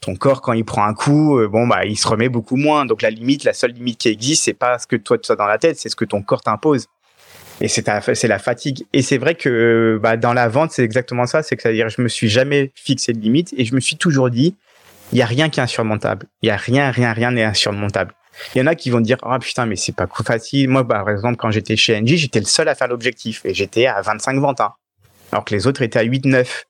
ton corps quand il prend un coup, euh, bon bah il se remet beaucoup moins. Donc la limite, la seule limite qui existe, c'est pas ce que toi tu as dans la tête, c'est ce que ton corps t'impose. Et c'est la fatigue. Et c'est vrai que bah, dans la vente, c'est exactement ça. C'est que c'est-à-dire je me suis jamais fixé de limite et je me suis toujours dit Il y a rien qui est insurmontable. Il y a rien, rien, rien n'est insurmontable. Il y en a qui vont dire ah putain mais c'est pas facile. Moi bah, par exemple quand j'étais chez NJ, j'étais le seul à faire l'objectif et j'étais à 25 ventes hein. alors que les autres étaient à 8 9.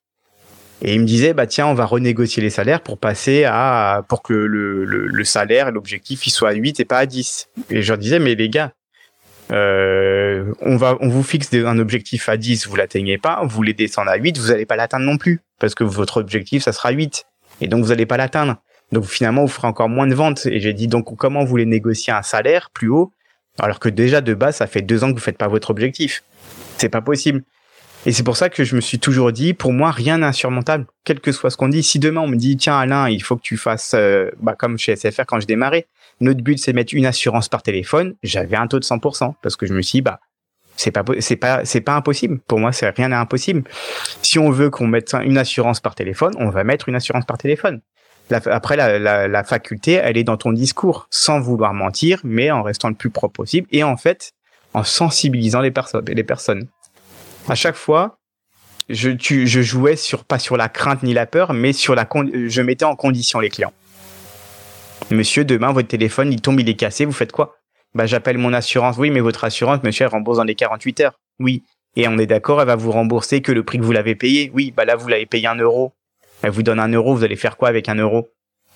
Et ils me disaient bah tiens on va renégocier les salaires pour passer à pour que le, le, le salaire l'objectif il soit à 8 et pas à 10. Et je leur disais mais les gars euh, on va on vous fixe un objectif à 10, vous l'atteignez pas, vous voulez descendre à 8, vous allez pas l'atteindre non plus parce que votre objectif ça sera 8 et donc vous allez pas l'atteindre. Donc finalement, vous ferez encore moins de ventes. Et j'ai dit donc comment vous voulez négocier un salaire plus haut alors que déjà de base, ça fait deux ans que vous faites pas votre objectif. C'est pas possible. Et c'est pour ça que je me suis toujours dit, pour moi, rien n'est insurmontable, quel que soit ce qu'on dit. Si demain on me dit, tiens Alain, il faut que tu fasses, euh, bah, comme chez SFR quand je démarrais, notre but c'est mettre une assurance par téléphone, j'avais un taux de 100% parce que je me suis dit, bah c'est pas c'est pas c'est pas impossible. Pour moi, c'est rien n'est impossible. Si on veut qu'on mette une assurance par téléphone, on va mettre une assurance par téléphone après, la, faculté, elle est dans ton discours, sans vouloir mentir, mais en restant le plus propre possible et en fait, en sensibilisant les personnes. Les personnes. À chaque fois, je, jouais sur pas sur la crainte ni la peur, mais sur la je mettais en condition les clients. Monsieur, demain votre téléphone il tombe, il est cassé, vous faites quoi? Bah j'appelle mon assurance. Oui, mais votre assurance, monsieur, elle rembourse dans les 48 heures. Oui. Et on est d'accord, elle va vous rembourser que le prix que vous l'avez payé. Oui, bah là vous l'avez payé un euro elle vous donne un euro, vous allez faire quoi avec un euro,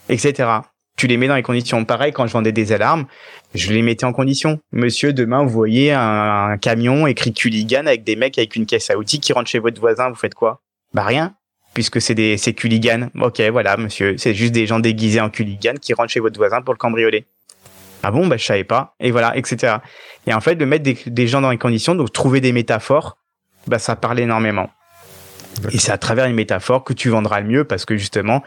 etc. Tu les mets dans les conditions. Pareil, quand je vendais des alarmes, je les mettais en condition. Monsieur, demain, vous voyez un, camion écrit Culligan avec des mecs avec une caisse à outils qui rentrent chez votre voisin, vous faites quoi? Bah rien, puisque c'est des c'est Culligan. Ok, voilà, monsieur, c'est juste des gens déguisés en Culligan qui rentrent chez votre voisin pour le cambrioler. Ah bon, bah je savais pas. Et voilà, etc. Et en fait, de mettre des, des gens dans les conditions, donc trouver des métaphores, bah ça parle énormément. Et c'est à travers une métaphore que tu vendras le mieux parce que justement,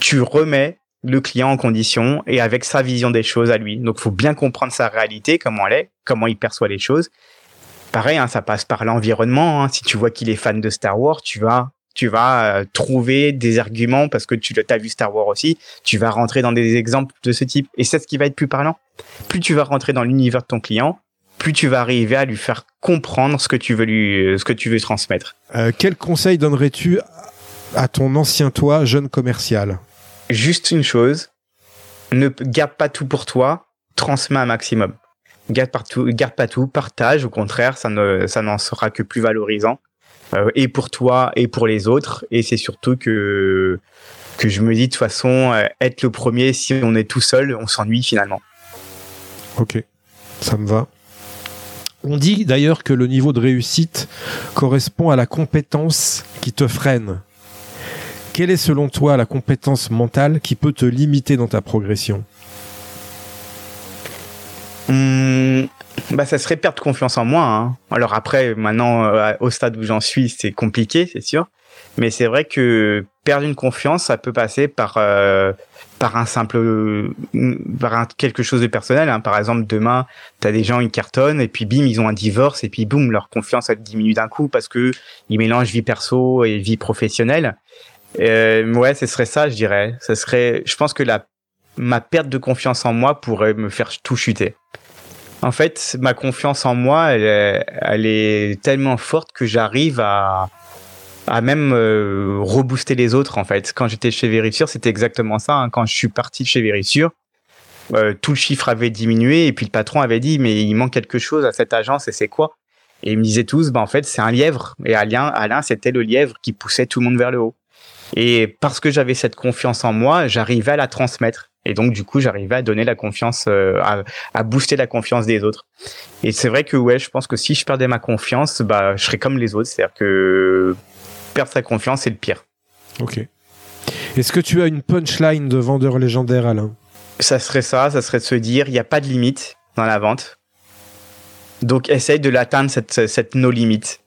tu remets le client en condition et avec sa vision des choses à lui. Donc, faut bien comprendre sa réalité, comment elle est, comment il perçoit les choses. Pareil, hein, ça passe par l'environnement. Hein. Si tu vois qu'il est fan de Star Wars, tu vas tu vas euh, trouver des arguments parce que tu as vu Star Wars aussi. Tu vas rentrer dans des exemples de ce type et c'est ce qui va être plus parlant. Plus tu vas rentrer dans l'univers de ton client, plus tu vas arriver à lui faire comprendre ce que tu veux lui, ce que tu veux transmettre. Euh, quel conseil donnerais-tu à ton ancien toi, jeune commercial? Juste une chose, ne garde pas tout pour toi, transmets un maximum. Garde, partout, garde pas tout, partage, au contraire, ça ne, ça n'en sera que plus valorisant. Euh, et pour toi et pour les autres. Et c'est surtout que, que je me dis de toute façon, euh, être le premier, si on est tout seul, on s'ennuie finalement. Ok, ça me va. On dit d'ailleurs que le niveau de réussite correspond à la compétence qui te freine. Quelle est selon toi la compétence mentale qui peut te limiter dans ta progression mmh, bah ça serait perdre confiance en moi. Hein. Alors après, maintenant, euh, au stade où j'en suis, c'est compliqué, c'est sûr. Mais c'est vrai que perdre une confiance, ça peut passer par euh, par un simple par quelque chose de personnel. Hein. Par exemple, demain, tu as des gens ils cartonnent et puis bim, ils ont un divorce et puis boum, leur confiance elle diminue d'un coup parce que ils mélangent vie perso et vie professionnelle. Euh, ouais, ce serait ça, je dirais. Ce serait, je pense que la ma perte de confiance en moi pourrait me faire tout chuter. En fait, ma confiance en moi, elle, elle est tellement forte que j'arrive à à même euh, rebooster les autres en fait. Quand j'étais chez Vérissure, c'était exactement ça. Hein. Quand je suis parti de chez Vérissure, euh, tout le chiffre avait diminué et puis le patron avait dit mais il manque quelque chose à cette agence et c'est quoi? Et ils me disaient tous bah en fait c'est un lièvre et Alain, Alain c'était le lièvre qui poussait tout le monde vers le haut. Et parce que j'avais cette confiance en moi, j'arrivais à la transmettre. Et donc du coup, j'arrivais à donner la confiance, euh, à, à, booster la confiance des autres. Et c'est vrai que ouais, je pense que si je perdais ma confiance, bah je serais comme les autres, c'est-à-dire que perdre sa confiance, c'est le pire. Ok. Est-ce que tu as une punchline de vendeur légendaire, Alain? Ça serait ça, ça serait de se dire, il n'y a pas de limite dans la vente. Donc essaye de l'atteindre, cette, cette no limite.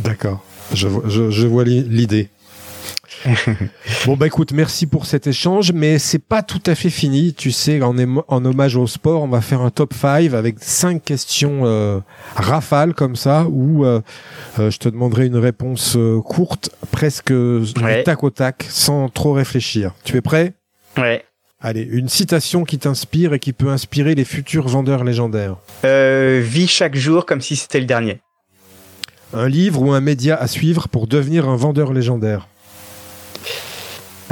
D'accord, je, je vois l'idée. *laughs* bon bah écoute, merci pour cet échange, mais c'est pas tout à fait fini. Tu sais, en, en hommage au sport, on va faire un top 5 avec cinq questions euh, rafales comme ça, où euh, euh, je te demanderai une réponse courte, presque tac au tac, sans trop réfléchir. Tu es prêt? Ouais. Allez, une citation qui t'inspire et qui peut inspirer les futurs vendeurs légendaires. vis chaque jour comme si c'était le dernier. Un livre ou un média à suivre pour devenir un vendeur légendaire.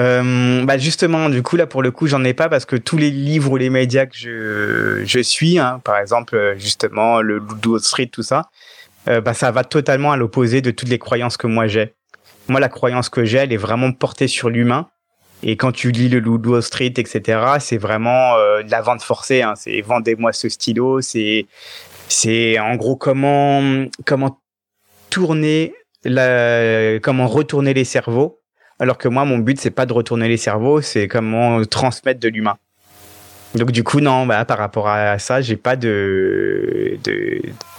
Euh, bah justement, du coup là pour le coup j'en ai pas parce que tous les livres ou les médias que je, je suis, hein, par exemple euh, justement le Ludo Street tout ça, euh, bah ça va totalement à l'opposé de toutes les croyances que moi j'ai. Moi la croyance que j'ai elle est vraiment portée sur l'humain. Et quand tu lis le Ludo Street etc c'est vraiment euh, de la vente forcée, hein, c'est vendez-moi ce stylo, c'est c'est en gros comment comment tourner la, comment retourner les cerveaux alors que moi, mon but, c'est pas de retourner les cerveaux, c'est comment transmettre de l'humain. Donc du coup, non, bah, par rapport à ça, j'ai pas de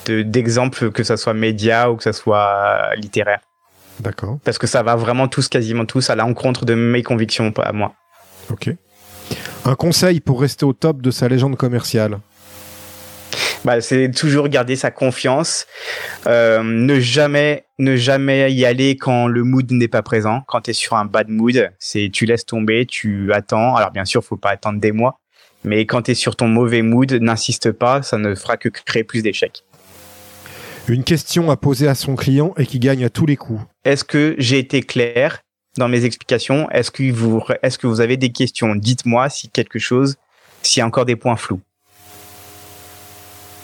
d'exemple de, que ça soit média ou que ça soit littéraire. D'accord. Parce que ça va vraiment tous, quasiment tous, à l'encontre de mes convictions à moi. Ok. Un conseil pour rester au top de sa légende commerciale? Bah, c'est toujours garder sa confiance, euh, ne jamais ne jamais y aller quand le mood n'est pas présent. Quand tu es sur un bad mood, c'est tu laisses tomber, tu attends. Alors bien sûr, faut pas attendre des mois, mais quand tu es sur ton mauvais mood, n'insiste pas, ça ne fera que créer plus d'échecs. Une question à poser à son client et qui gagne à tous les coups. Est-ce que j'ai été clair dans mes explications? Est-ce que vous est-ce que vous avez des questions? Dites-moi si quelque chose, s'il y a encore des points flous.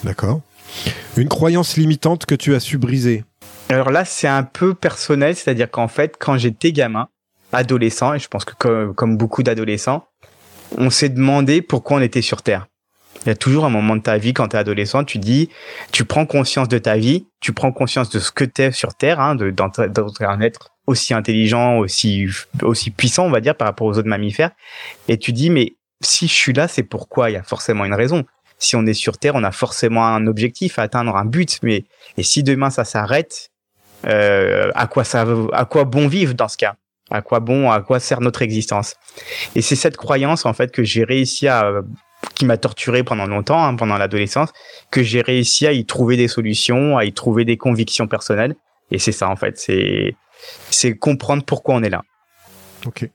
D'accord. Une croyance limitante que tu as su briser. Alors là, c'est un peu personnel, c'est-à-dire qu'en fait, quand j'étais gamin, adolescent, et je pense que comme, beaucoup d'adolescents, on s'est demandé pourquoi on était sur Terre. Il y a toujours un moment de ta vie quand tu es adolescent, tu dis, tu prends conscience de ta vie, tu prends conscience de ce que tu es sur Terre, hein, d'être un être aussi intelligent, aussi, aussi puissant, on va dire, par rapport aux autres mammifères, et tu dis, mais si je suis là, c'est pourquoi? Il y a forcément une raison si on est sur Terre, on a forcément un objectif à atteindre, un but. Mais et si demain ça s'arrête, euh, à quoi ça, à quoi bon vivre dans ce cas? À quoi bon, à quoi sert notre existence? Et c'est cette croyance en fait que j'ai réussi à, qui m'a torturé pendant longtemps, hein, pendant l'adolescence, que j'ai réussi à y trouver des solutions, à y trouver des convictions personnelles. Et c'est ça en fait, c'est c'est comprendre pourquoi on est là. Ok.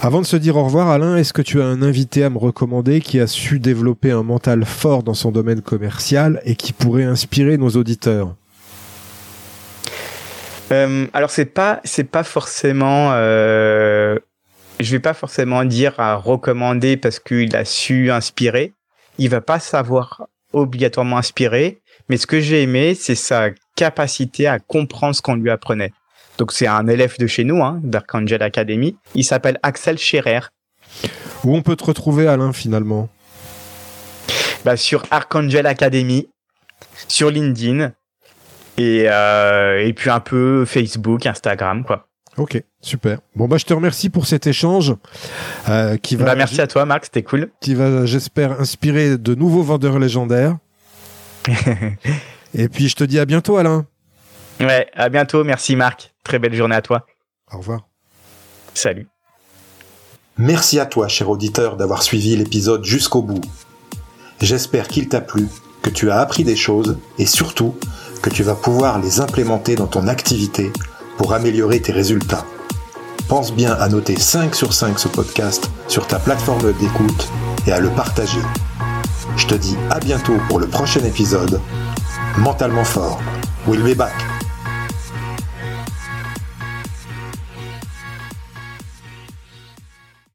Avant de se dire au revoir, Alain, est-ce que tu as un invité à me recommander qui a su développer un mental fort dans son domaine commercial et qui pourrait inspirer nos auditeurs? Euh, Alors c'est pas c'est pas forcément euh, je vais pas forcément dire à recommander parce qu'il a su inspirer. Il va pas savoir obligatoirement inspirer, mais ce que j'ai aimé, c'est sa capacité à comprendre ce qu'on lui apprenait. Donc c'est un élève de chez nous, hein, d'Archangel Academy. Il s'appelle Axel Scherer. Où on peut te retrouver, Alain, finalement? Bah, Sur Archangel Academy, sur LinkedIn, et, euh, et puis un peu Facebook, Instagram, quoi. Ok, super. Bon bah je te remercie pour cet échange euh, qui va. Bah, merci à toi, Max, c'était cool. Qui va, j'espère, inspirer de nouveaux vendeurs légendaires. *laughs* et puis je te dis à bientôt, Alain. Ouais, à bientôt. Merci, Marc. Très belle journée à toi. Au revoir. Salut. Merci à toi, cher auditeur, d'avoir suivi l'épisode jusqu'au bout. J'espère qu'il t'a plu, que tu as appris des choses et surtout que tu vas pouvoir les implémenter dans ton activité pour améliorer tes résultats. Pense bien à noter 5 sur 5 ce podcast sur ta plateforme d'écoute et à le partager. Je te dis à bientôt pour le prochain épisode. Mentalement fort. We'll be back.